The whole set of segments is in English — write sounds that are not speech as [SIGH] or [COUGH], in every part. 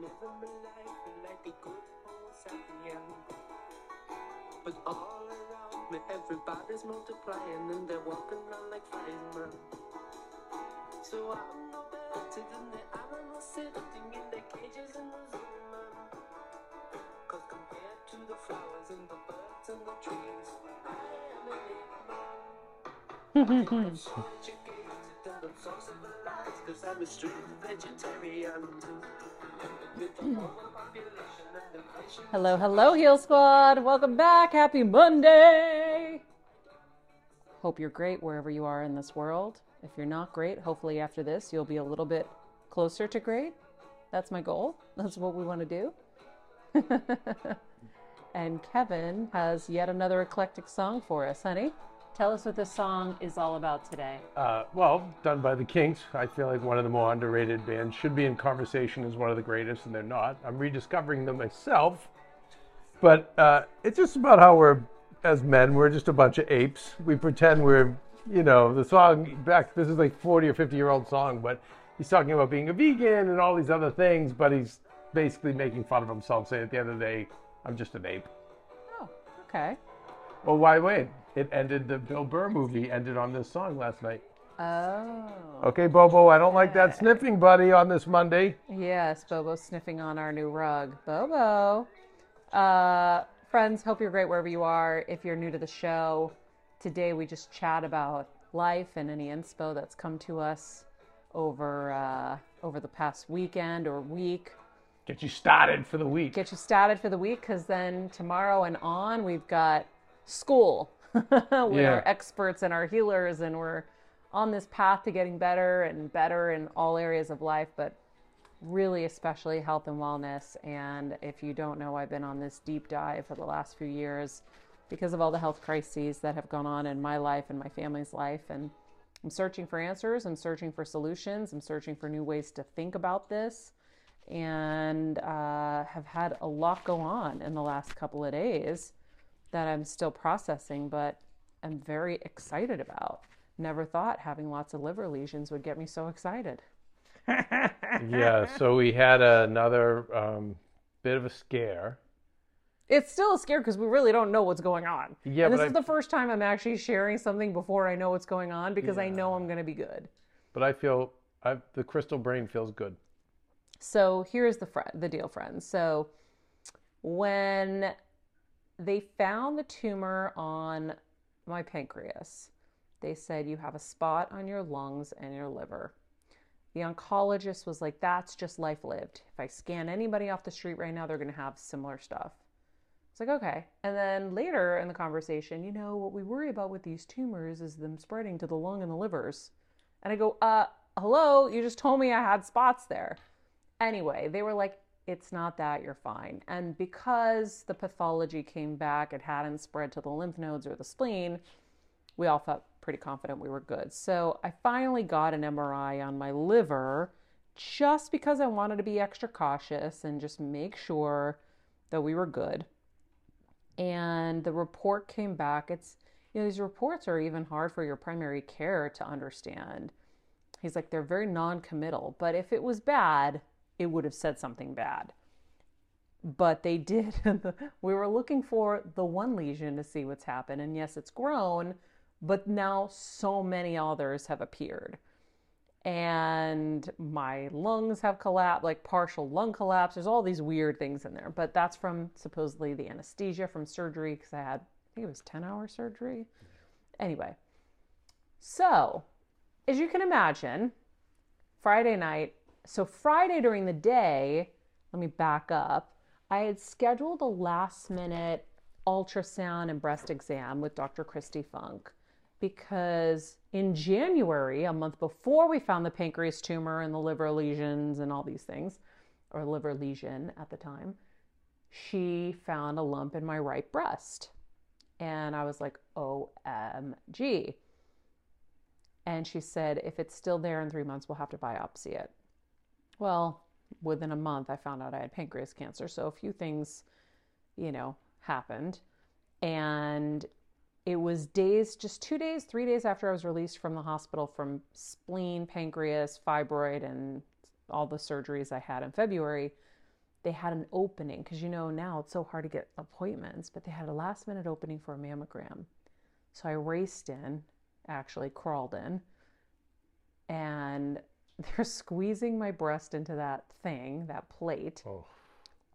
My life like the good old Sapien. But all around me, everybody's multiplying and they're walking around like flies, man. So I'm no better than the animals sitting in their cages in the zoo, man. Cause compared to the flowers and the birds and the trees, I am an ape man. I'm so educated I'm so civilized Cause I'm a strict vegetarian Hello, hello, Heal Squad. Welcome back. Happy Monday. Hope you're great wherever you are in this world. If you're not great, hopefully after this, you'll be a little bit closer to great. That's my goal. [LAUGHS] That's what we want to do. [LAUGHS] and Kevin has yet another eclectic song for us, honey. Tell us what this song is all about today. Uh, well, done by the Kinks. I feel like one of the more underrated bands. Should be in conversation as one of the greatest, and they're not. I'm rediscovering them myself. But uh, it's just about how we're, as men, we're just a bunch of apes. We pretend we're, you know, the song back, this is like 40 or 50 year old song, but he's talking about being a vegan and all these other things, but he's basically making fun of himself, saying at the end of the day, I'm just an ape. Oh, okay. Well, why wait? It ended, the Bill Burr movie ended on this song last night. Oh. Okay, Bobo, I don't like that sniffing, buddy, on this Monday. Yes, Bobo sniffing on our new rug. Bobo. Uh, friends, hope you're great wherever you are. If you're new to the show, today we just chat about life and any inspo that's come to us over uh, over the past weekend or week. Get you started for the week. Get you started for the week because then tomorrow and on we've got school [LAUGHS] Yeah. our experts and our healers, and we're on this path to getting better and better in all areas of life, but really especially health and wellness. And if you don't know, I've been on this deep dive for the last few years because of all the health crises that have gone on in my life and my family's life. And I'm searching for answers, I'm searching for solutions, I'm searching for new ways to think about this, and uh, have had a lot go on in the last couple of days that I'm still processing, but I'm very excited about. Never thought having lots of liver lesions would get me so excited. [LAUGHS] yeah, so we had another um, bit of a scare. It's still a scare because we really don't know what's going on. Yeah, and this is I- the first time I'm actually sharing something before I know what's going on because I know I'm going to be good. But I feel I've, the crystal brain feels good. So here's the fr- the deal, friends. So when they found the tumor on my pancreas, they said you have a spot on your lungs and your liver. The oncologist was like, that's just life lived. If I scan anybody off the street right now, they're going to have similar stuff. It's like, okay. And then later in the conversation, you know, what we worry about with these tumors is them spreading to the lung and the livers. And I go, uh, hello, you just told me I had spots there. Anyway, they were like, it's not that, you're fine. And because the pathology came back, it hadn't spread to the lymph nodes or the spleen, we all felt pretty confident we were good. So I finally got an MRI on my liver just because I wanted to be extra cautious and just make sure that we were good. And the report came back. It's, you know, these reports are even hard for your primary care to understand. He's like, they're very non committal, but if it was bad, it would have said something bad. But they did. [LAUGHS] we were looking for the one lesion to see what's happened. And yes, it's grown, but now so many others have appeared. And my lungs have collapsed, like partial lung collapse. There's all these weird things in there. But that's from supposedly the anesthesia from surgery because I had, I think it was 10 hour surgery. Anyway, so as you can imagine, Friday night, so Friday during the day, let me back up. I had scheduled a last minute ultrasound and breast exam with Dr. Christy Funk because in January, a month before we found the pancreas tumor and the liver lesions and all these things, or liver lesion at the time, she found a lump in my right breast. And I was like, OMG. And she said, if it's still there in three months, we'll have to biopsy it. Well, within a month, I found out I had pancreas cancer. So a few things, you know, happened. And it was days, just two days, three days after I was released from the hospital from spleen, pancreas, fibroid, and all the surgeries I had in February. They had an opening because you know now it's so hard to get appointments, but they had a last minute opening for a mammogram. So I raced in, actually crawled in, and they're squeezing my breast into that thing, that plate. Oh.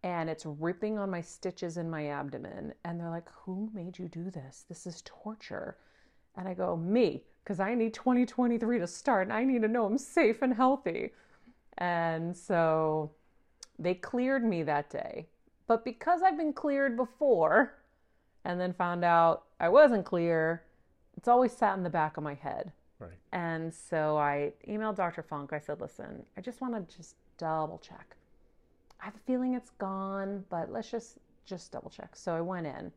And it's ripping on my stitches in my abdomen. And they're like, Who made you do this? This is torture. And I go, Me, because I need 2023 to start and I need to know I'm safe and healthy. And so they cleared me that day. But because I've been cleared before and then found out I wasn't clear, it's always sat in the back of my head. Right. And so I emailed Dr. Funk. I said, listen, I just want to just double check. I have a feeling it's gone, but let's just just double check. So I went in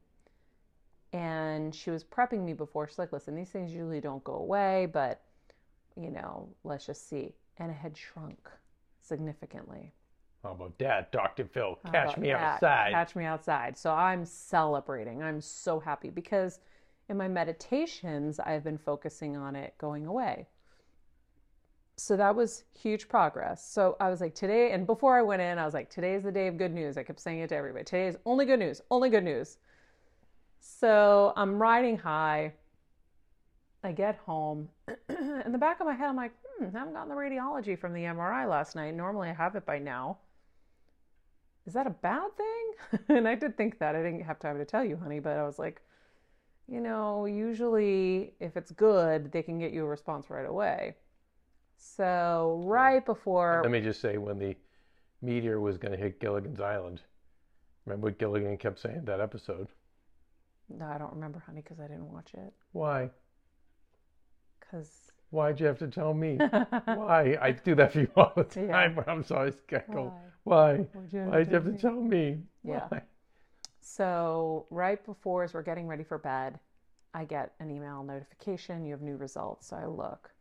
and she was prepping me before. She's like, listen, these things usually don't go away, but you know, let's just see. And it had shrunk significantly. How about that, Dr. Phil? Catch me that? outside. Catch me outside. So I'm celebrating. I'm so happy because in my meditations, I've been focusing on it going away. So that was huge progress. So I was like, today, and before I went in, I was like, today is the day of good news. I kept saying it to everybody. Today is only good news, only good news. So I'm riding high. I get home. [CLEARS THROAT] in the back of my head, I'm like, hmm, I haven't gotten the radiology from the MRI last night. Normally I have it by now. Is that a bad thing? [LAUGHS] and I did think that. I didn't have time to tell you, honey, but I was like, you know, usually if it's good, they can get you a response right away. So right before Let me just say, when the meteor was going to hit Gilligan's Island, remember what Gilligan kept saying that episode? No, I don't remember, honey, because I didn't watch it. Why? Because Why'd you have to tell me? [LAUGHS] Why? I do that for you all the time. Yeah. But I'm sorry, Skekko. Why? Why? Why'd you have Why'd to you have tell to me? tell me? Yeah. Why? So right before as we're getting ready for bed, I get an email notification. You have new results. So I look,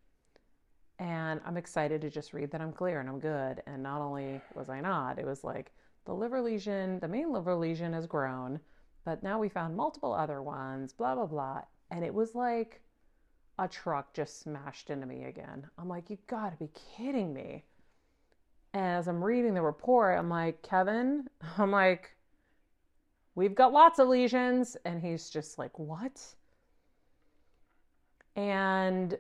and I'm excited to just read that I'm clear and I'm good. And not only was I not, it was like the liver lesion, the main liver lesion has grown, but now we found multiple other ones. Blah blah blah. And it was like a truck just smashed into me again. I'm like, you gotta be kidding me. As I'm reading the report, I'm like, Kevin, [LAUGHS] I'm like, we've got lots of lesions. And he's just like, what? And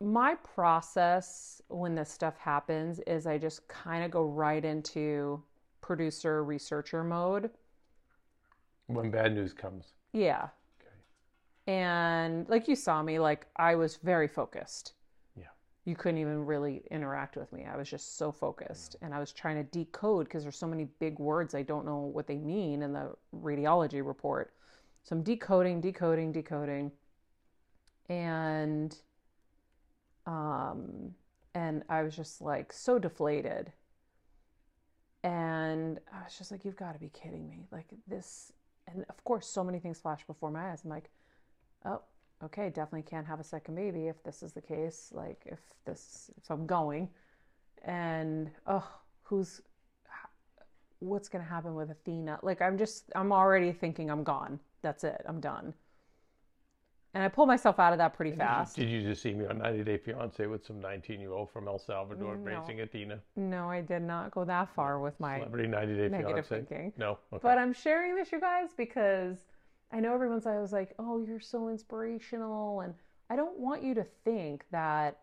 my process when this stuff happens is I just kind of go right into producer researcher mode. When bad news comes. Yeah. Okay. And like you saw me, like I was very focused. You couldn't even really interact with me. I was just so focused and I was trying to decode because there's so many big words I don't know what they mean in the radiology report. So I'm decoding, decoding, decoding. And um and I was just like so deflated. And I was just like, you've got to be kidding me. Like this and of course so many things flash before my eyes. I'm like, oh, okay, definitely can't have a second baby if this is the case. Like if this, if I'm going, and oh, who's, what's gonna happen with Athena? Like I'm just, I'm already thinking I'm gone. That's it. I'm done. And I pulled myself out of that pretty fast. Did you just see me on 90 Day Fiance with some 19 year old from El Salvador No. raising Athena? No, I did not go that far with my Celebrity 90 Day Fiance? thinking. No? Okay. But I'm sharing this, you guys, because I know everyone's I was like, oh, you're so inspirational. And I don't want you to think that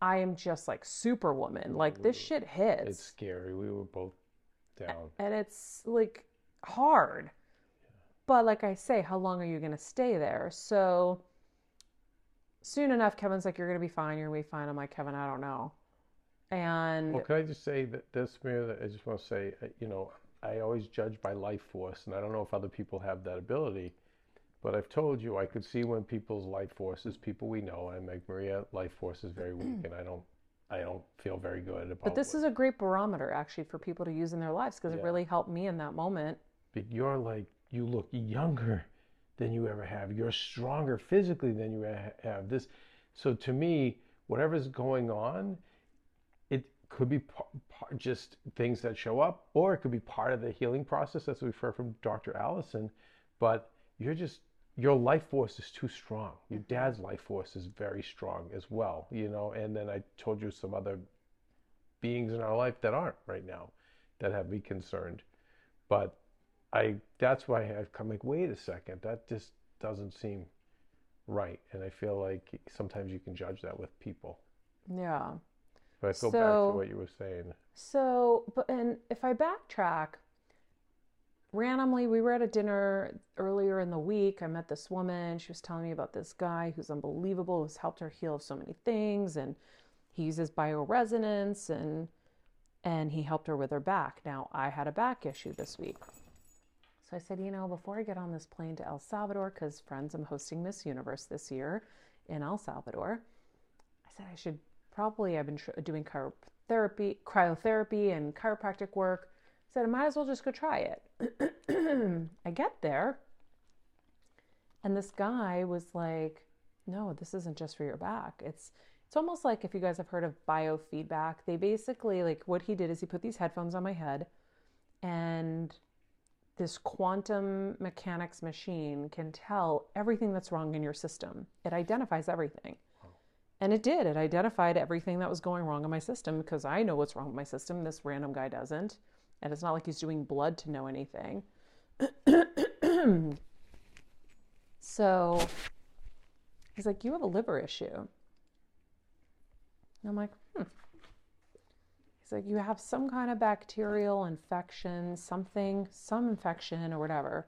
I am just like superwoman. Like this shit hits. it's scary. We were both down. and it's like hard. But like I say, how long are you going to stay there? So soon enough, Kevin's like, you're going to be fine. You're going to be fine. I'm like, Kevin, I don't know. And Well, can I just say that this, that I just want to say, uh, you know, I always judge by life force, and I don't know if other people have that ability, but I've told you I could see when people's life forces, people we know, and Meg Maria life force is very weak, and I don't, I don't feel very good about. but this what- is a great barometer actually for people to use in their lives because it really helped me in that moment. but you're like you look younger than you ever have. You're stronger physically than you ha- have. This, so to me, whatever's going on, could be par- par- just things that show up, or it could be part of the healing process. That's what we've heard from Dr. Allison. But you're just your life force is too strong. Your mm-hmm. dad's life force is very strong as well. You know, and then I told you some other beings in our life that aren't right now that have me concerned. But I that's why I've come like, wait a second, that just doesn't seem right. And I feel like sometimes you can judge that with people. Yeah. But I go back So- to what you were saying. So, but and if I backtrack, randomly we were at a dinner earlier in the week. I met this woman. She was telling me about this guy who's unbelievable, who's helped her heal so many things, and he uses bioresonance and and he helped her with her back. Now I had a back issue this week. So I said, you know, before I get on this plane to El Salvador, because friends, I'm hosting Miss Universe this year in El Salvador. I said I should probably I've been tr- doing cryotherapy, cryotherapy and chiropractic work. Said I might as well just go try it. [CLEARS THROAT] I get there, and this guy was like, "No, this isn't just for your back. It's it's almost like if you guys have heard of biofeedback. They basically like what he did is he put these headphones on my head, and this quantum mechanics machine can tell everything that's wrong in your system. It identifies everything." And it did. It identified everything that was going wrong in my system because I know what's wrong with my system. This random guy doesn't. And it's not like he's doing blood to know anything. [CLEARS THROAT] so he's like, You have a liver issue. And I'm like, Hmm. He's like, You have some kind of bacterial infection, something, some infection or whatever.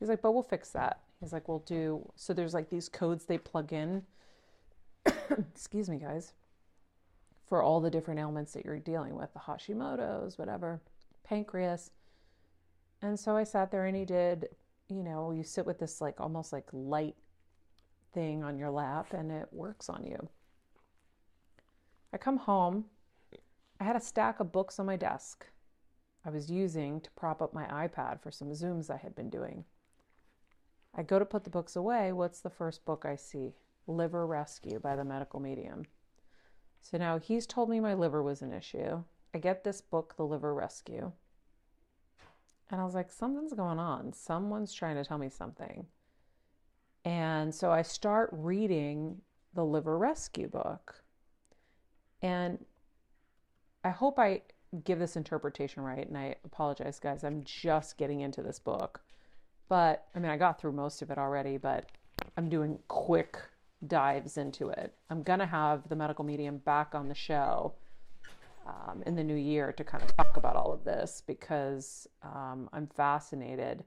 He's like, But we'll fix that. He's like, We'll do. So there's like these codes they plug in [COUGHS] excuse me, guys, for all the different ailments that you're dealing with the Hashimoto's, whatever, pancreas. And so I sat there and he did, you know, you sit with this like almost like light thing on your lap and it works on you. I come home. I had a stack of books on my desk I was using to prop up my iPad for some Zooms I had been doing. I go to put the books away. What's the first book I see? Liver Rescue by the Medical Medium. So now he's told me my liver was an issue. I get this book, The Liver Rescue. And I was like, something's going on. Someone's trying to tell me something. And so I start reading the Liver Rescue book. And I hope I give this interpretation right. And I apologize, guys. I'm just getting into this book. But I mean, I got through most of it already, but I'm doing quick dives into it. I'm going to have the medical medium back on the show um, in the new year to kind of talk about all of this because um, I'm fascinated.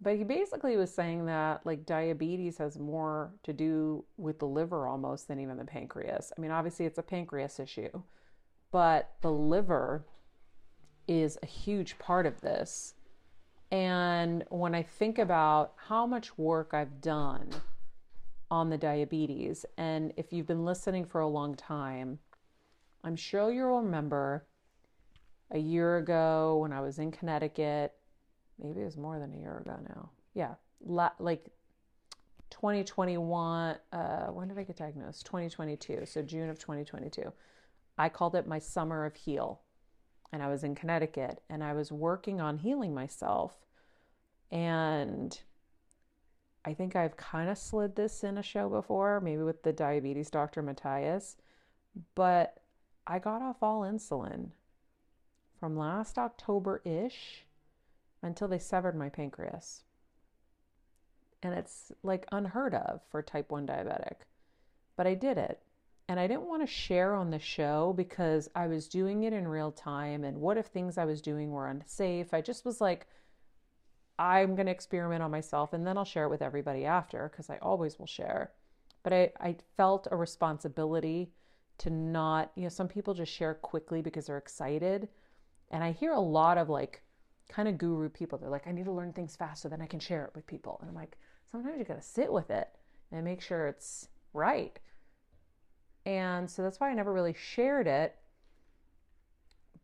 But he basically was saying that like diabetes has more to do with the liver almost than even the pancreas. I mean, obviously it's a pancreas issue, but the liver is a huge part of this. And when I think about how much work I've done on the diabetes, and if you've been listening for a long time, I'm sure you'll remember a year ago when I was in Connecticut. Maybe it was more than a year ago now. Yeah, like 2021. Uh, when did I get diagnosed? 2022. So June of 2022. I called it my summer of heal. And I was in Connecticut and I was working on healing myself. And I think I've kind of slid this in a show before, maybe with the diabetes doctor Matthias. But I got off all insulin from last October ish until they severed my pancreas. And it's like unheard of for type 1 diabetic. But I did it. And I didn't want to share on the show because I was doing it in real time. And what if things I was doing were unsafe? I just was like, I'm going to experiment on myself and then I'll share it with everybody after because I always will share. But I, I felt a responsibility to not, you know, some people just share quickly because they're excited. And I hear a lot of like kind of guru people. They're like, I need to learn things fast so then I can share it with people. And I'm like, sometimes you got to sit with it and make sure it's right. And so that's why I never really shared it.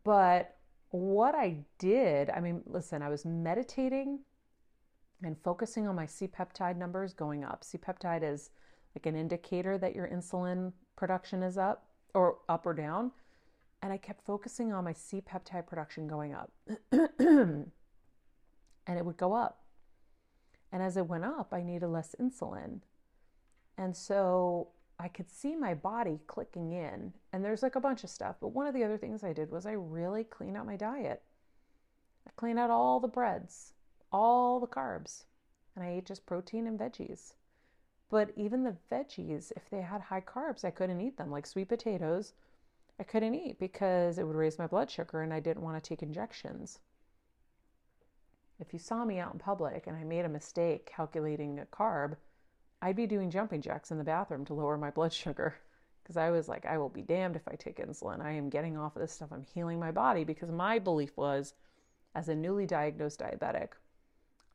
But what I did, I mean, listen, I was meditating and focusing on my C peptide numbers going up. C peptide is like an indicator that your insulin production is up or up or down. And I kept focusing on my C peptide production going up. [CLEARS THROAT] and it would go up. And as it went up, I needed less insulin. And so I could see my body clicking in. And there's like a bunch of stuff. But one of the other things I did was I really cleaned out my diet. I cleaned out all the breads, all the carbs, and I ate just protein and veggies. But even the veggies, if they had high carbs, I couldn't eat them. Like sweet potatoes, I couldn't eat because it would raise my blood sugar and I didn't want to take injections. If you saw me out in public and I made a mistake calculating a carb, I'd be doing jumping jacks in the bathroom to lower my blood sugar because I was like, I will be damned if I take insulin. I am getting off of this stuff. I'm healing my body because my belief was, as a newly diagnosed diabetic,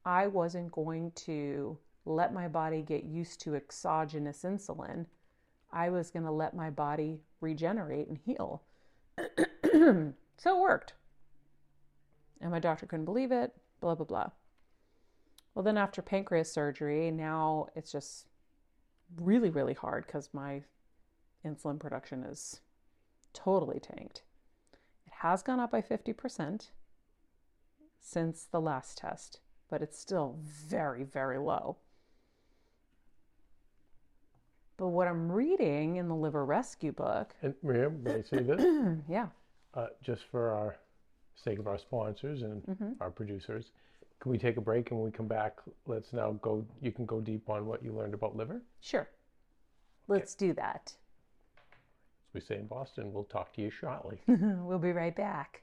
I wasn't going to let my body get used to exogenous insulin. I was going to let my body regenerate and heal. [CLEARS THROAT] so it worked. And my doctor couldn't believe it, blah, blah, blah. Well, then after pancreas surgery, now it's just really, really hard because my insulin production is totally tanked. It has gone up by 50% since the last test, but it's still very, very low. But what I'm reading in the liver rescue book, And Maria, may I say this? [CLEARS THROAT] yeah, Uh, just for our sake of our sponsors and our producers, can we take a break and when we come back, let's now go, you can go deep on what you learned about liver. sure. Let's do that. As we say in Boston, we'll talk to you shortly. [LAUGHS] we'll be right back.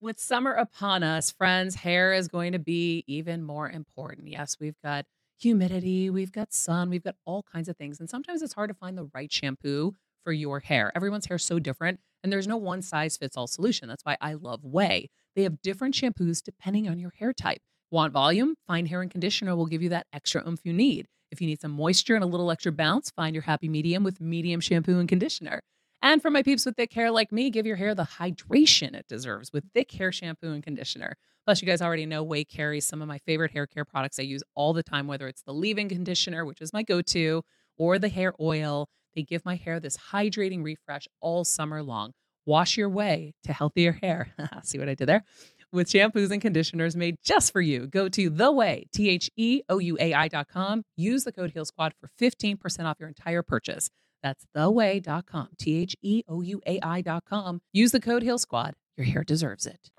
With summer upon us, friends, hair is going to be even more important. Yes, we've got humidity, we've got sun, we've got all kinds of things. And sometimes it's hard to find the right shampoo for your hair. Everyone's hair is so different, and there's no one size fits all solution. That's why I love Ouai. They have different shampoos depending on your hair type. Want volume? Fine Hair and Conditioner will give you that extra oomph you need. If you need some moisture and a little extra bounce, find your happy medium with medium shampoo and conditioner. And for my peeps with thick hair like me, give your hair the hydration it deserves with thick hair shampoo and conditioner. Plus, you guys already know Ouai carries some of my favorite hair care products I use all the time, whether it's the leave in conditioner, which is my go to, or the hair oil. They give my hair this hydrating refresh all summer long. Wash your way to healthier hair. [LAUGHS] See what I did there? With shampoos and conditioners made just for you. Go to the way, T H E O U A I dot com. Use the code Heal Squad for 15% off your entire purchase. That's theouai.com, T H E O U A I.com. Use the code Heal Squad. Your hair deserves it.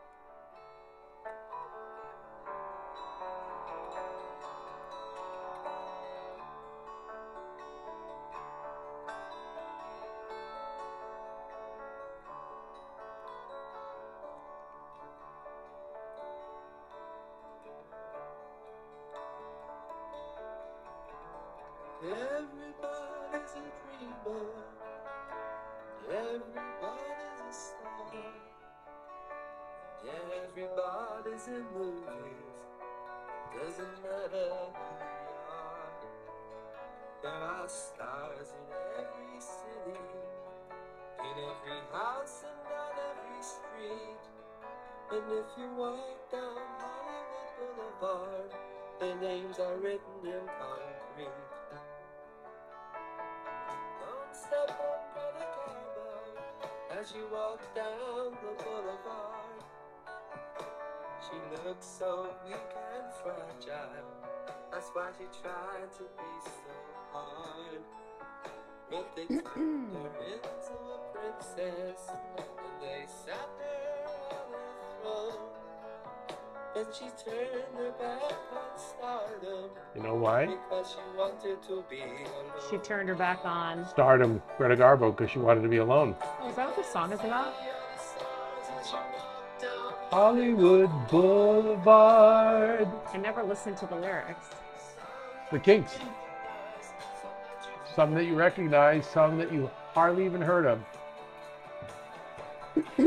But they turned her into a princess and they sat her on a throne. But she turned her back on stardom You know why? because she wanted to be alone. She turned her back on. Stardom, Greta Garbo, because she wanted to be alone. Oh, is that what the song is about? Hollywood Boulevard. I never listened to the lyrics. The Kinks. Some that you recognize, some that you hardly even heard of. Some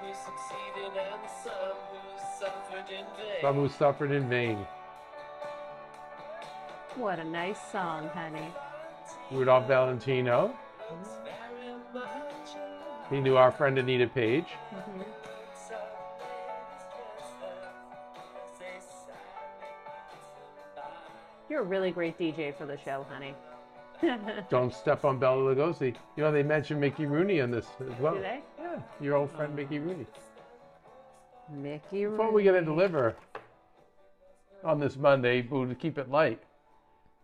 who succeeded and some who suffered in vain. Some who suffered in vain. What a nice song, honey. Rudolph Valentino. Very much He knew our friend Anita Page. Mm-hmm. You're a really great DJ for the show, honey. [LAUGHS] Don't step on Bela Lugosi. You know, they mentioned Mickey Rooney in this as well. Do they? Yeah, your old friend Mickey Rooney. Mickey Rooney. What we going to deliver on this Monday, boo, to keep it light?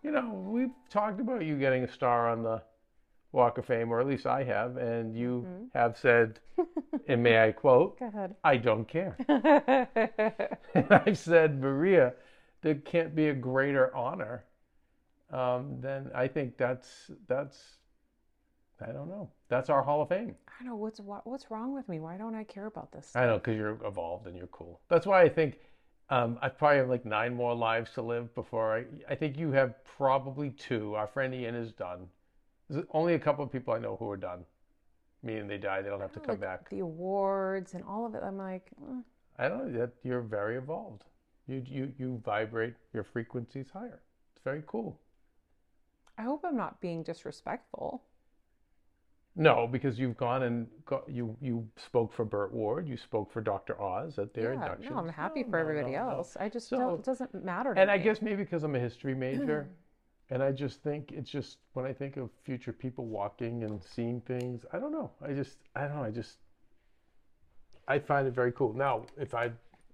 You know, we've talked about you getting a star on the Walk of Fame, or at least I have, and you mm-hmm. have said, and may I quote, [LAUGHS] Go ahead. I don't care. [LAUGHS] and I said, Maria, there can't be a greater honor. Um, then I think that's that's I don't know. That's our Hall of Fame. I don't know what's what, what's wrong with me. Why don't I care about this? I know because you're evolved and you're cool. That's why I think um, I probably have like nine more lives to live before I. I think you have probably two. Our friend Ian is done. There's only a couple of people I know who are done, meaning they die. They don't have to come like back. the awards and all of it. I'm like, mm, I don't know that you're very evolved. You you you vibrate your frequencies higher. It's very cool. I hope I'm not being disrespectful. No, because you've gone and got, you you spoke for Burt Ward, you spoke for Dr. Oz at their yeah, induction. no, I'm happy No, for no, everybody no, else. I just So- don't. It doesn't matter. To And I guess maybe because I'm a history [CLEARS THROAT] major, and I just think it's just when I think of future people walking and seeing things, I don't know. I just I don't know. I just I find it very cool. Now, if I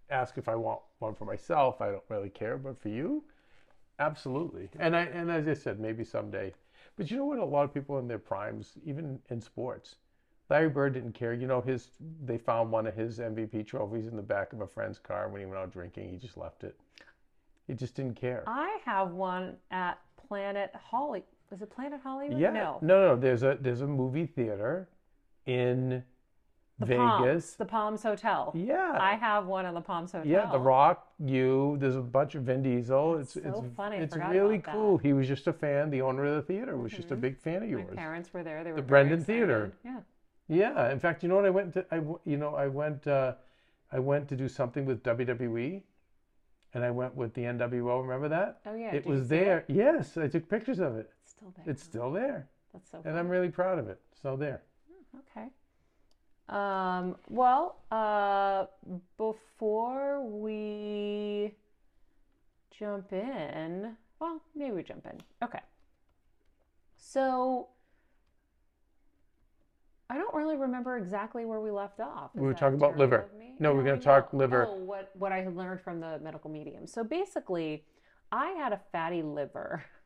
ask if I want one for myself, I don't really care, but for you, absolutely. And I and as I said, maybe someday. But you know what? A lot of people in their primes, even in sports, Larry Bird didn't care. You know, his they found one of his MVP trophies in the back of a friend's car when he went out drinking. He just left it. He just didn't care. I have one at Planet Holly. Was it Planet Hollywood? Yeah. No. no, no. There's a there's a movie theater in The Vegas. Palms. The Palms Hotel. Yeah. I have one in the Palms Hotel. yeah, The Rock, you. There's a bunch of Vin Diesel. It's so it's funny, I It's really cool. He was just a fan. The owner of the theater was just a big fan of My yours. parents were there. They were The Brenden Theater. Yeah. Yeah. In fact, you know what? I went to. I you know I went. Uh, I went to do something with WWE, and I went with the NWO. Remember that? Oh, yeah. It Did was see it? there. Yes, I took pictures of it. It's still there. It's still there, That's so. and Funny. I'm really proud of it. So there. Okay. Um, well, uh, before we jump in, well, maybe we jump in. Okay. So, I don't really remember exactly where we left off. Is We were talking about liver. No, we're gonna talk know. liver. Oh, what what I had learned from the medical medium. So basically, I had a fatty liver. [LAUGHS]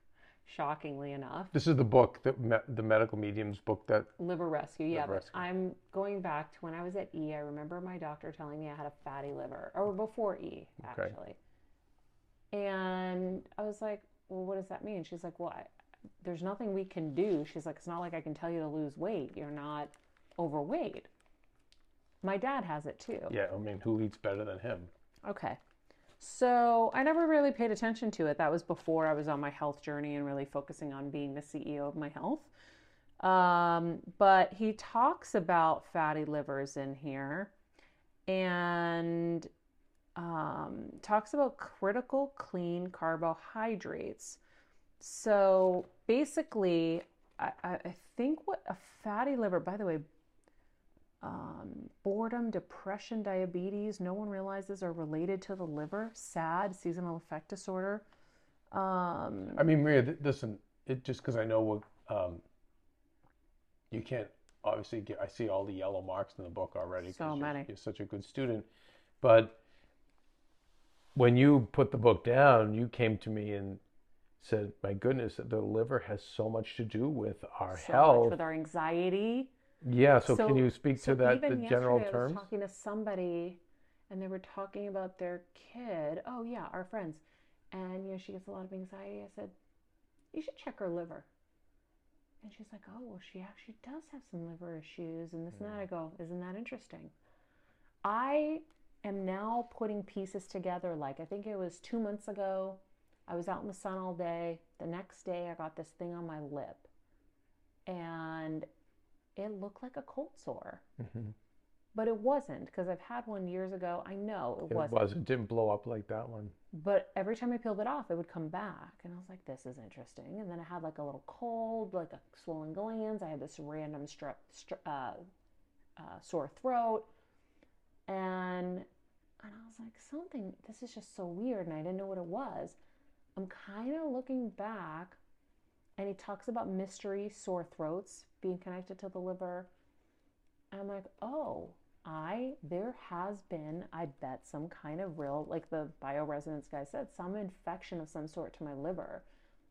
Shockingly enough, This is the book that me- the medical mediums book that Liver rescue, yeah. Liver rescue. I'm going back to when I was at E. I remember my doctor telling me I had a fatty liver, or before E, actually. Okay. And I was like, "Well, what does that mean?" She's like, "Well, I, there's nothing we can do." She's like, "It's not like I can tell you to lose weight. You're not overweight." My dad has it too. yeah. I mean, who eats better than him? Okay. So I never really paid attention to it. That was before I was on my health journey and really focusing on being the CEO of my health. Um, but he talks about fatty livers in here and um, talks about critical clean carbohydrates. So basically, I, I think what a fatty liver, by the way, um, boredom, depression, diabetes, no one realizes are related to the liver. SAD, seasonal affect disorder. Um, I mean, Maria, th- listen. It just because I know what um, you can't obviously get. I see all the yellow marks in the book already. So you're- many. You're such a good student, but when you put the book down, you came to me and said, "My goodness, the liver has so much to do with our so health." much with our anxiety. Yeah. So, can you speak so to that? The general yesterday I was terms. talking to somebody, and they were talking about their kid. Oh yeah, our friends, and you know she gets a lot of anxiety. I said, you should check her liver. And she's like, oh well, she actually does have some liver issues, and this and that. Hmm. I go, isn't that interesting? I am now putting pieces together. Like I think it was two months ago. I was out in the sun all day. The next day, I got this thing on my lip, and it looked like a cold sore. Mhm. But it wasn't because I've had one years ago. I know it, It wasn't. was. It didn't blow up like that one. But every time I peeled it off, it would come back. And I was like, this is interesting. And then I had like a little cold, like a swollen glands. I had this random strep, str- uh, uh, sore throat. And, and I was like, something, this is just so weird. And I didn't know what it was. I'm kind of looking back. And he talks about mystery sore throats being connected to the liver. And I'm like, oh, I there has been, I bet, some kind of real, like the bioresonance guy said, some infection of some sort to my liver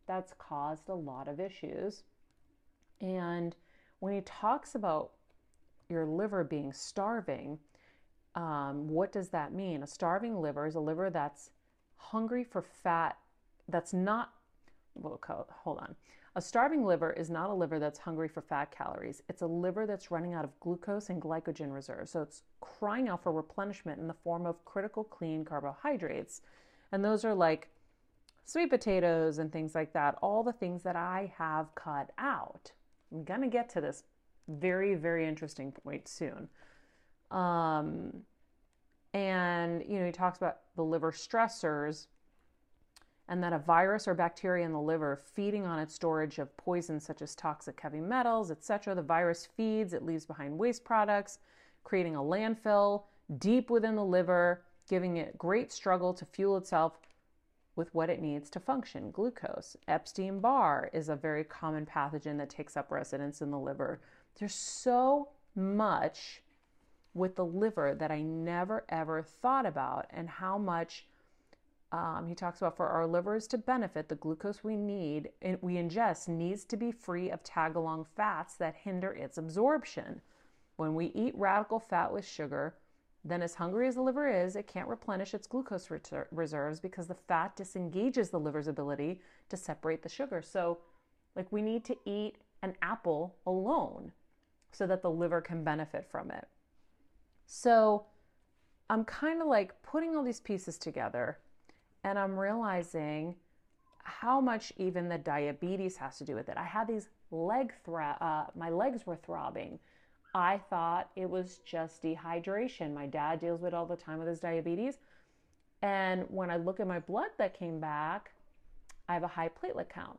that's caused a lot of issues. And when he talks about your liver being starving, um, what does that mean? A starving liver is a liver that's hungry for fat, that's not, hold on. A starving liver is not a liver that's hungry for fat calories. It's a liver that's running out of glucose and glycogen reserves. So it's crying out for replenishment in the form of critical clean carbohydrates. And those are like sweet potatoes and things like that, all the things that I have cut out. I'm going to get to this very, very interesting point soon. Um, And, you know, he talks about the liver stressors and that a virus or bacteria in the liver feeding on its storage of poisons such as toxic heavy metals, etc. The virus feeds, it leaves behind waste products, creating a landfill deep within the liver, giving it great struggle to fuel itself with what it needs to function glucose. Epstein Barr is a very common pathogen that takes up residence in the liver. There's so much with the liver that I never ever thought about, and how much um, he talks about for our livers to benefit, the glucose we need, we ingest, needs to be free of tag along fats that hinder its absorption. When we eat radical fat with sugar, then, as hungry as the liver is, it can't replenish its glucose reserves because the fat disengages the liver's ability to separate the sugar. So, like, we need to eat an apple alone so that the liver can benefit from it. So, I'm kind of like putting all these pieces together and I'm realizing how much even the diabetes has to do with it. I had these leg thra- uh, my legs were throbbing I thought it was just dehydration. My dad deals with it all the time with his diabetes. And when I look at my blood that came back, I have a high platelet count.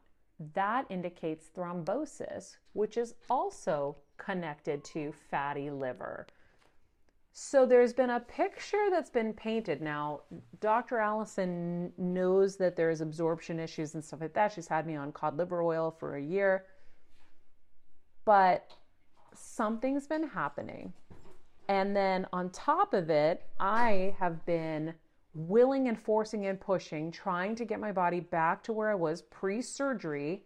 That indicates thrombosis, which is also connected to fatty liver. So there's been a picture that's been painted. Now, Dr. Allison knows that there's absorption issues and stuff like that. She's had me on cod liver oil for a year. But something's been happening. And then on top of it, I have been willing and forcing and pushing, trying to get my body back to where I was pre surgery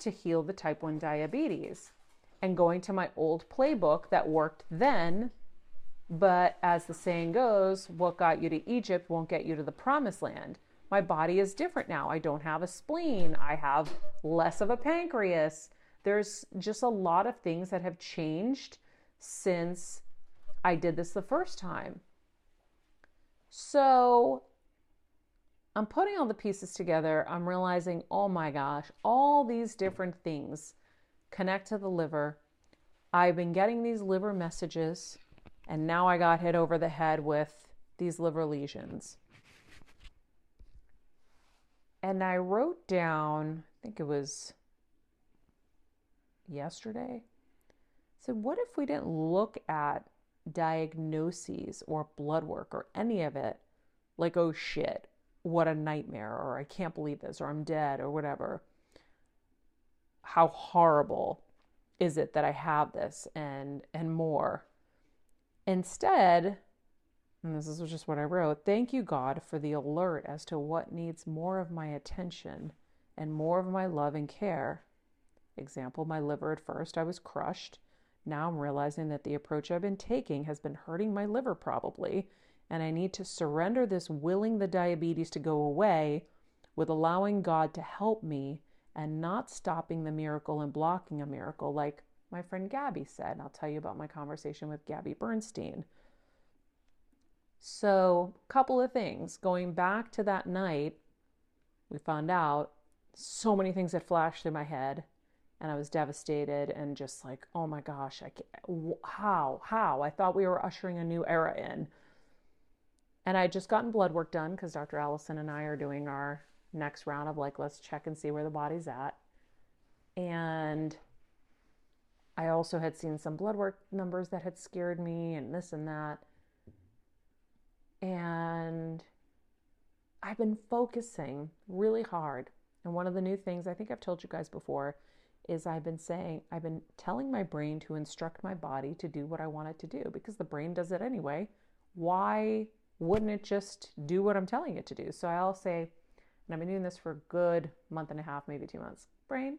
to heal the type 1 diabetes and going to my old playbook that worked then. But as the saying goes, what got you to Egypt won't get you to the promised land. My body is different now. I don't have a spleen. I have less of a pancreas there's just a lot of things that have changed since I did this the first time. So I'm putting all the pieces together. I'm realizing, oh my gosh, all these different things connect to the liver. I've been getting these liver messages, and now I got hit over the head with these liver lesions. And I wrote down, I think it was yesterday. So, what if we didn't look at diagnoses or blood work or any of it like, oh shit, what a nightmare, or I can't believe this, or I'm dead, or whatever? How horrible is it that I have this and and more? Instead, and this is just what I wrote, thank you, God, for the alert as to what needs more of my attention and more of my love and care. Example, my liver at first, I was crushed. Now I'm realizing that the approach I've been taking has been hurting my liver probably, and I need to surrender this willing the diabetes to go away with allowing God to help me and not stopping the miracle and blocking a miracle, like my friend Gabby said. And I'll tell you about my conversation with Gabby Bernstein. So, a couple of things. Going back to that night, we found out so many things had flashed through my head and I was devastated and just like, oh my gosh, I can't, how, how? I thought we were ushering a new era in. And I had just gotten blood work done because Dr. Allison and I are doing our next round of like, let's check and see where the body's at. And I also had seen some blood work numbers that had scared me and this and that. And I've been focusing really hard. And one of the new things I think I've told you guys before is I've been saying, I've been telling my brain to instruct my body to do what I want it to do because the brain does it anyway. Why wouldn't it just do what I'm telling it to do? So I'll say, and I've been doing this for a good month and a half, maybe two months. Brain,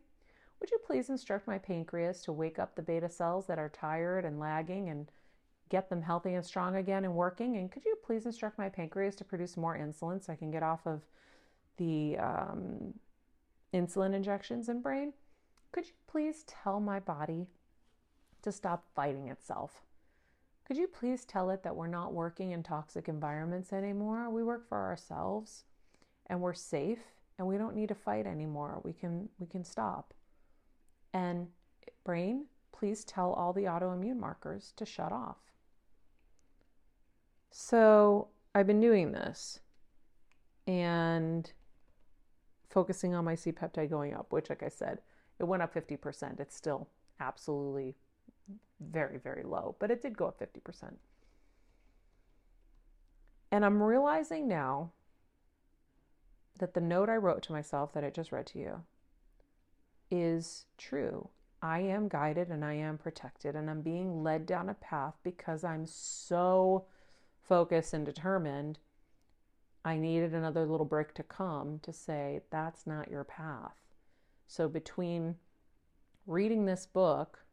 would you please instruct my pancreas to wake up the beta cells that are tired and lagging and get them healthy and strong again and working? And could you please instruct my pancreas to produce more insulin so I can get off of the um, insulin injections in brain? Could you please tell my body to stop fighting itself? Could you please tell it that we're not working in toxic environments anymore? We work for ourselves and we're safe and we don't need to fight anymore. We can we can stop. And brain, please tell all the autoimmune markers to shut off. So I've been doing this and focusing on my C peptide going up, which, like I said, it went up 50%. It's still absolutely very, very low, but it did go up 50%. And I'm realizing now that the note I wrote to myself that I just read to you is true. I am guided and I am protected, and I'm being led down a path because I'm so focused and determined. I needed another little break to come to say, that's not your path. So, between reading this book,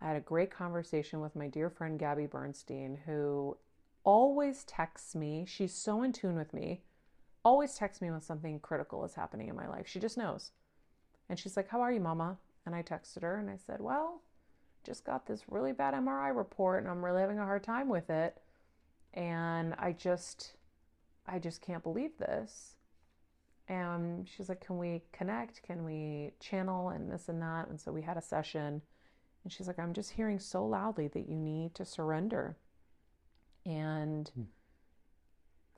I had a great conversation with my dear friend Gabby Bernstein, who always texts me. She's so in tune with me, always texts me when something critical is happening in my life. She just knows. And she's like, How are you, Mama? And I texted her and I said, Well, just got this really bad MRI report and I'm really having a hard time with it. And I just, I just can't believe this. And she's like, Can we connect? Can we channel and this and that? And so we had a session. And she's like, I'm just hearing so loudly that you need to surrender. And Hmm.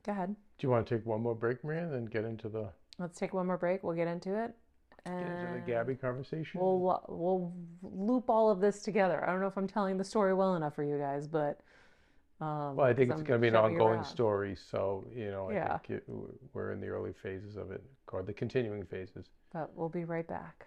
go ahead. Do you want to take one more break, Maria, and then get into the Let's take one more break. We'll get into it. Get into the Gabby conversation? We'll we'll loop all of this together. I don't know if I'm telling the story well enough for you guys, but um, Well, I think it's going to be an ongoing story. So, you know, I Yeah. think it, we're in the early phases of it, or the continuing phases. But we'll be right back.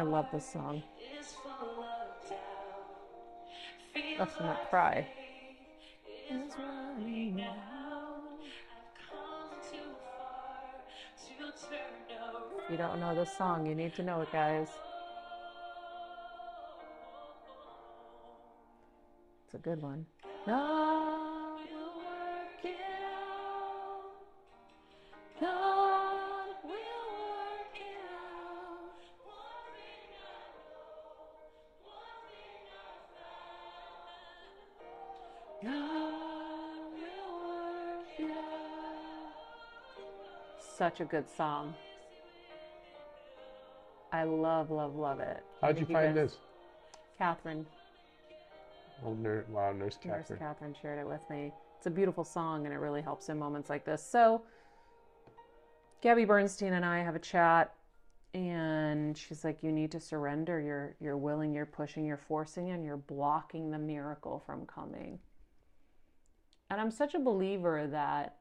I love this song. That's cry. to turn around. If you don't know this song, you need to know it, guys. It's a good one. God Such a good song. I love, love, love it. How'd you find guys- this? Catherine, Oh, ner- wow, Nurse Catherine. Nurse. Catherine shared it with me. It's a beautiful song and it really helps in moments like this. So, Gabby Bernstein and I have a chat and she's like you need to surrender. You're you're willing, you're pushing, you're forcing and you're blocking the miracle from coming. And I'm such a believer that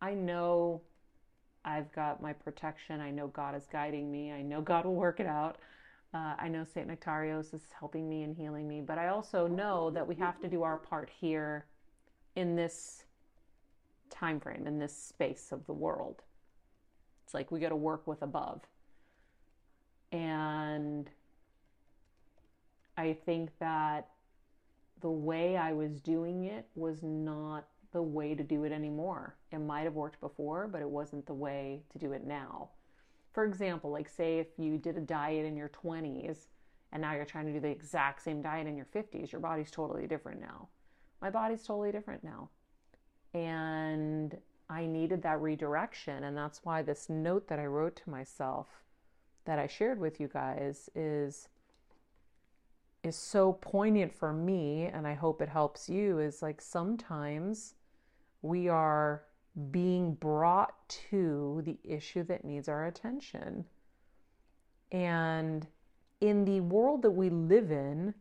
I know I've got my protection. I know God is guiding me. I know God will work it out. Uh, I know St. Nectarios is helping me and healing me, but I also know that we have to do our part here in this time frame, in this space of the world. It's like we got to work with above. And I think that the way I was doing it was not the way to do it anymore. It might have worked before, but it wasn't the way to do it now. For example, like say if you did a diet in your 20s and now you're trying to do the exact same diet in your 50s, your body's totally different now. My body's totally different now. And I needed that redirection. And that's why this note that I wrote to myself that I shared with you guys is is so poignant for me and I hope it helps you is like sometimes we are being brought to the issue that needs our attention. And in the world that we live in,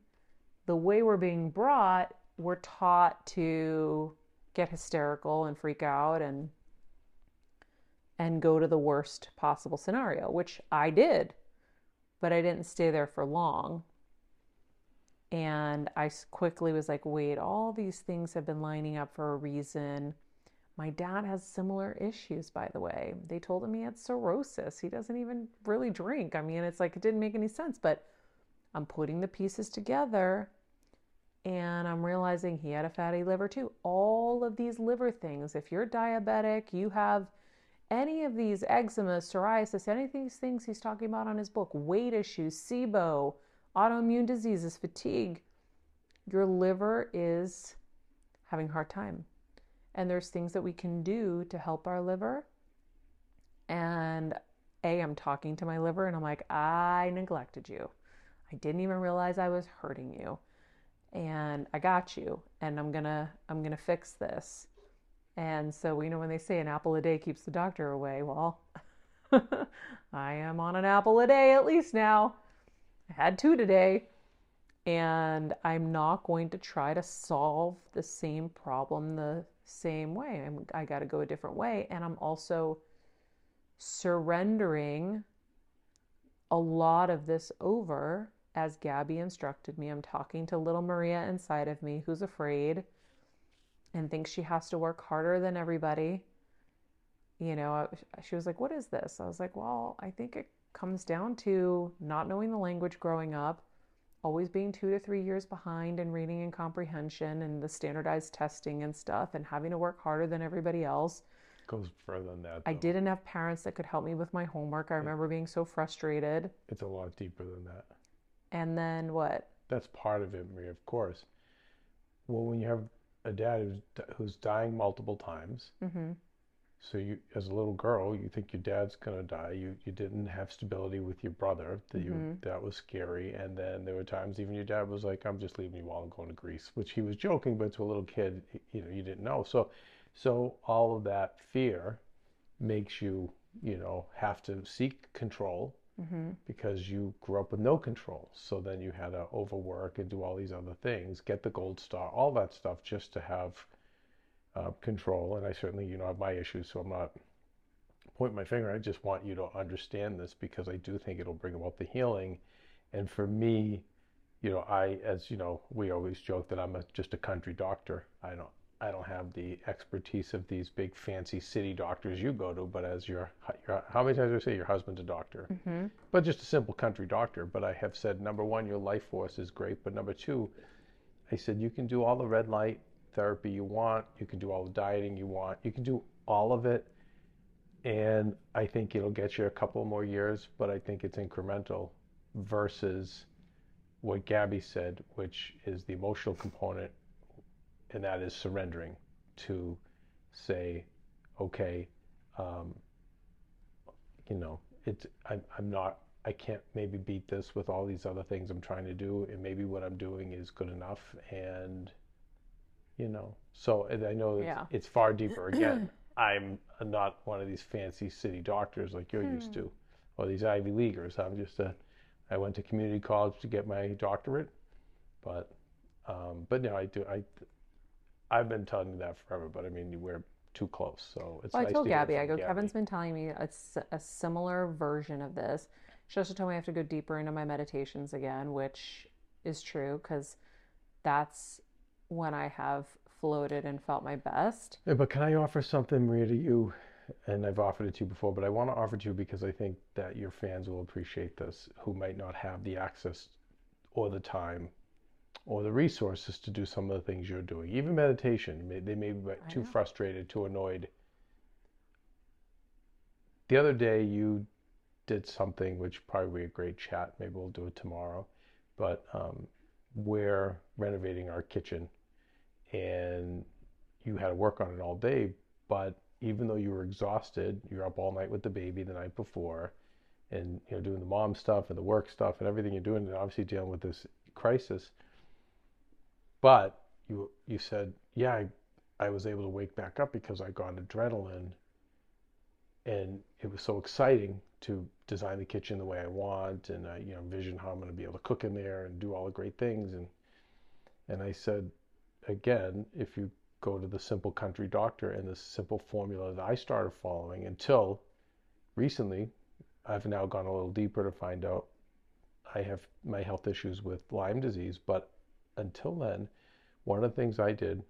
the way we're being brought, we're taught to get hysterical and freak out and and go to the worst possible scenario, which I did. But I didn't stay there for long. And I quickly was like, wait, all these things have been lining up for a reason. My dad has similar issues, by the way. They told him he had cirrhosis. He doesn't even really drink. I mean, it's like it didn't make any sense, but I'm putting the pieces together and I'm realizing he had a fatty liver too. All of these liver things, if you're diabetic, you have any of these eczema, psoriasis, any of these things he's talking about on his book, weight issues, SIBO, autoimmune diseases, fatigue, your liver is having a hard time. And there's things that we can do to help our liver. And A, I'm talking to my liver and I'm like, I neglected you. I didn't even realize I was hurting you. And I got you. And I'm gonna I'm gonna fix this. And so we know when they say an apple a day keeps the doctor away, well, [LAUGHS] I am on an apple a day at least now. I had two today. And I'm not going to try to solve the same problem the same way. I'm, I got to go a different way. And I'm also surrendering a lot of this over as Gabby instructed me. I'm talking to little Maria inside of me who's afraid and thinks she has to work harder than everybody. You know, she was like, What is this? I was like, Well, I think it comes down to not knowing the language growing up, always being two to three years behind in reading and comprehension and the standardized testing and stuff, and having to work harder than everybody else. goes further than that. I though. didn't have parents that could help me with my homework. I remember being so frustrated. It's a lot deeper than that. And then what? That's part of it, Maria, of course. Well, when you have a dad who's who's dying multiple times, hmm so you, as a little girl, you think your dad's gonna die. You you didn't have stability with your brother. That you Mhm. that was scary. And then there were times even your dad was like, "I'm just leaving you while I'm going to Greece," which he was joking, but to a little kid, you know, you didn't know. So, so all of that fear makes you, you know, have to seek control hmm because you grew up with no control. So then you had to overwork and do all these other things, get the gold star, all that stuff just to have uh, control. And I certainly, you know, have my issues, so I'm not pointing my finger. I just want you to understand this because I do think it'll bring about the healing. And for me, you know, I, as you know, we always joke that I'm a, just a country doctor. I don't, I don't have the expertise of these big fancy city doctors you go to. But as your, your how many times do I say your husband's a doctor? hmm but just a simple country doctor. But I have said, number one, your life force is great. But number two, I said, you can do all the red light therapy you want. You can do all the dieting you want. You can do all of it. And I think it'll get you a couple more years, but I think it's incremental versus what Gabby said, which is the emotional component, and that is surrendering to say, okay, um, you know, it's I'm, I'm not I can't maybe beat this with all these other things I'm trying to do, and maybe what I'm doing is good enough, and you know, so and I know it's, Yeah. it's far deeper. [CLEARS THROAT] Again, I'm not one of these fancy city doctors like you're used to, or these Ivy Leaguers. I'm just a I went to community college to get my doctorate, but um, but no, I do I I've been telling you that forever, but I mean we're too close, so it's Well, I told to Gabby, I go, Gabby. Keven's been telling me a similar version of this. She also told me I have to go deeper into my meditations again, which is true because that's when I have floated and felt my best. Yeah, but can I offer something, Maria, to you? And I've offered it to you before, but I want to offer it to you because I think that your fans will appreciate this who might not have the access or the time or the resources to do some of the things you're doing. Even meditation, they may be too frustrated, too annoyed. The other day, you did something which probably be a great chat. Maybe we'll do it tomorrow. But um, we're renovating our kitchen, and you had to work on it all day. But even though you were exhausted, you're up all night with the baby the night before, and you know doing the mom stuff and the work stuff and everything you're doing, and obviously dealing with this crisis. But you you said, yeah, I, I was able to wake back up because I got adrenaline, and it was so exciting to design the kitchen the way I want, and I you know envision how I'm going to be able to cook in there and do all the great things, and and I said, again, if you go to the simple country doctor and the simple formula that I started following until recently, I've now gone a little deeper to find out I have my health issues with Lyme disease. But until then, one of the things I did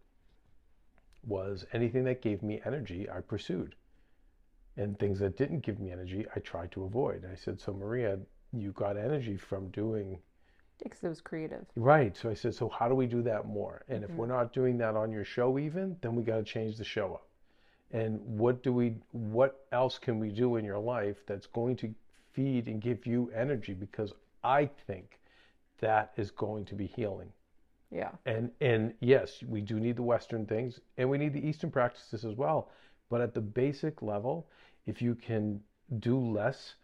was anything that gave me energy, I pursued. And things that didn't give me energy, I tried to avoid. I said, So, Maria, you got energy from doing Because it was creative. Right. So I said, so how do we do that more? And if we're Mm-hmm. not doing that on your show, even, then we got to change the show up. And what do we, what else can we do in your life that's going to feed and give you energy? Because I think that is going to be healing. Yeah. And and yes, we do need the Western things, and we need the Eastern practices as well. But at the basic level, if you can do less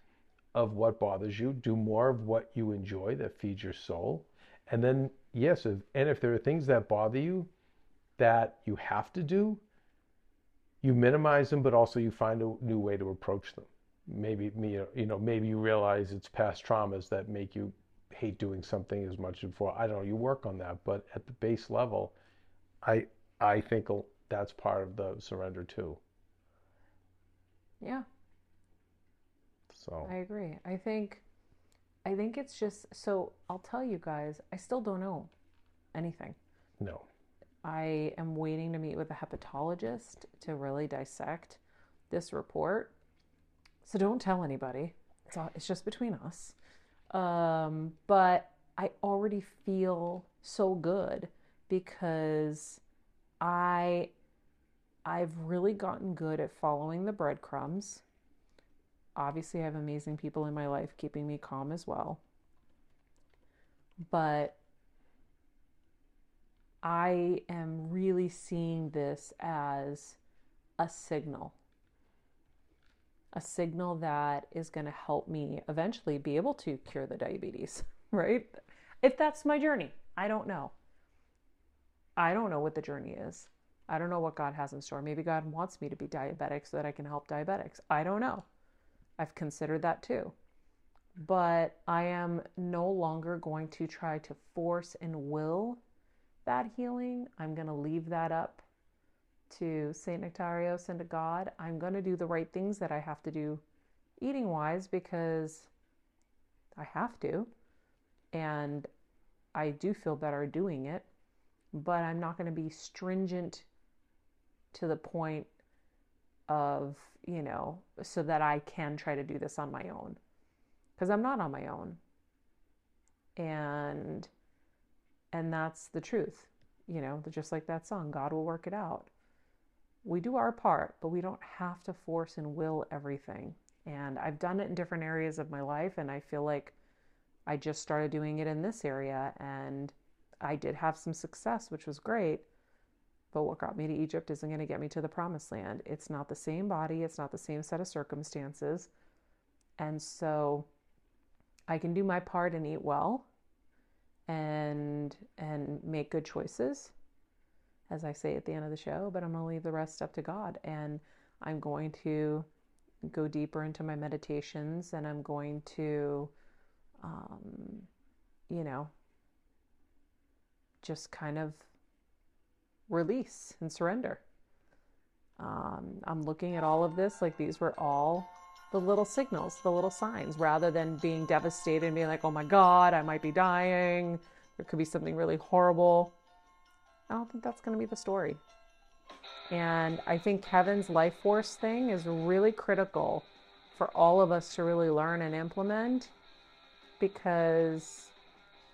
of what bothers you, do more of what you enjoy that feeds your soul, and then yes, if, and if there are things that bother you that you have to do, you minimize them, but also you find a new way to approach them. Maybe you know, maybe you realize it's past traumas that make you hate doing something as much as before. I don't know. You work on that, but at the base level, I I think that's part of the surrender too. Yeah. So I agree. I think I think it's just so I'll tell you guys, I still don't know anything. no, I am waiting to meet with a hepatologist to really dissect this report. So don't tell anybody. It's all, it's just between us. Um, but I already feel so good because I I've really gotten good at following the breadcrumbs. Obviously, I have amazing people in my life keeping me calm as well. But I am really seeing this as a signal. A signal that is going to help me eventually be able to cure the diabetes, [LAUGHS] right? If that's my journey, I don't know. I don't know what the journey is. I don't know what God has in store. Maybe God wants me to be diabetic so that I can help diabetics. I don't know. I've considered that too. But I am no longer going to try to force and will that healing. I'm going to leave that up to St. Nectarios and to God. I'm going to do the right things that I have to do eating wise because I have to. And I do feel better doing it. But I'm not going to be stringent to the point of, you know, so that I can try to do this on my own. Because I'm not on my own. And and that's the truth. You know, just like that song, God will work it out. We do our part, but we don't have to force and will everything. And I've done it in different areas of my life, and I feel like I just started doing it in this area, and I did have some success, which was great. But what got me to Egypt isn't going to get me to the promised land. It's not the same body, it's not the same set of circumstances. And so I can do my part and eat well and and make good choices as I say at the end of the show, but I'm going to leave the rest up to God and I'm going to go deeper into my meditations and I'm going to um you know just kind of release and surrender. Um, I'm looking at all of this like these were all the little signals, the little signs, rather than being devastated and being like, oh my God, I might be dying. There could be something really horrible. I don't think that's going to be the story. And I think Keven's life force thing is really critical for all of us to really learn and implement because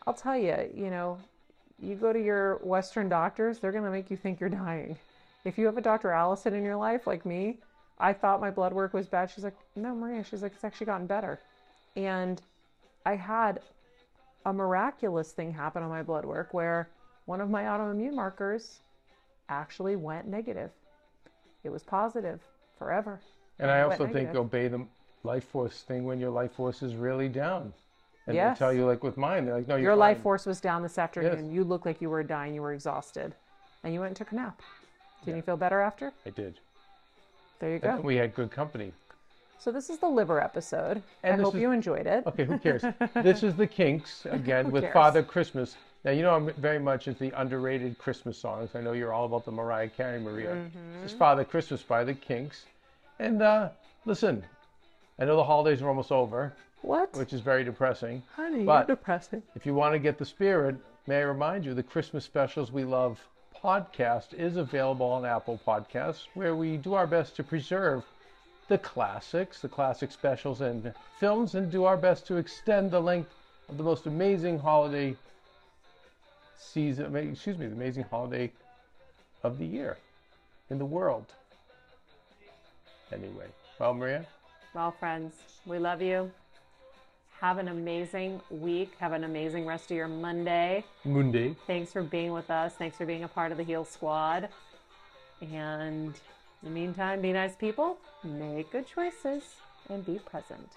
I'll tell you, you know, you go to your Western doctors, they're going to make you think you're dying. If you have a Dr. Allison in your life, like me, I thought my blood work was bad. She's like, no, Maria. She's like, it's actually gotten better. And I had a miraculous thing happen on my blood work where one of my autoimmune markers actually went negative. It was positive. forever. And I also think negative. obey the life force thing when your life force is really down. And Yes. they tell you, like with mine, they're like, no, you're Your life force was down this afternoon. You looked like you were dying. You were exhausted, and you went and took a nap. Didn't you feel better after? I did. There you And go. we had good company. So this is the liver episode. And I hope is- you enjoyed it. Okay, who cares? [LAUGHS] this is the Kinks again with? Father Christmas. Now you know I'm very much into the underrated Christmas songs. I know you're all about the Mariah Carey Maria. Mm-hmm. This is Father Christmas by the Kinks. And uh, listen, I know the holidays are almost over, What? which is very depressing. Honey, but- you're depressing. If you want to get the spirit, may I remind you the Christmas Specials We Love podcast is available on Apple Podcasts, where we do our best to preserve the classics, the classic specials and films, and do our best to extend the length of the most amazing holiday season, excuse me, the amazing holiday of the year in the world. Anyway, well, Maria, Well, friends, we love you. Have an amazing week. Have an amazing rest of your Monday. Monday. Thanks for being with us. Thanks for being a part of the Heal Squad. And in the meantime, be nice people, make good choices, and be present.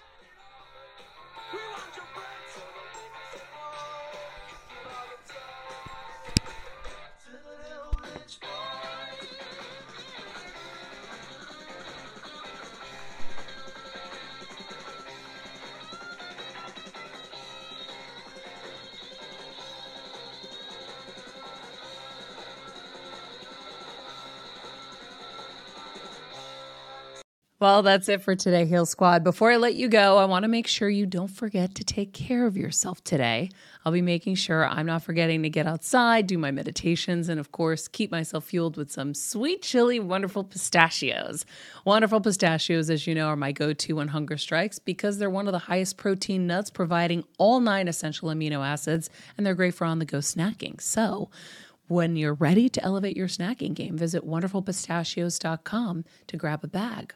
Well, that's it for today, Heal Squad. Before I let you go, I want to make sure you don't forget to take care of yourself today. I'll be making sure I'm not forgetting to get outside, do my meditations, and of course, keep myself fueled with some sweet, chili, wonderful pistachios. Wonderful pistachios, as you know, are my go to when hunger strikes because they're one of the highest protein nuts, providing all nine essential amino acids, and they're great for on the go snacking. So, when you're ready to elevate your snacking game, visit wonderfulpistachios.com to grab a bag.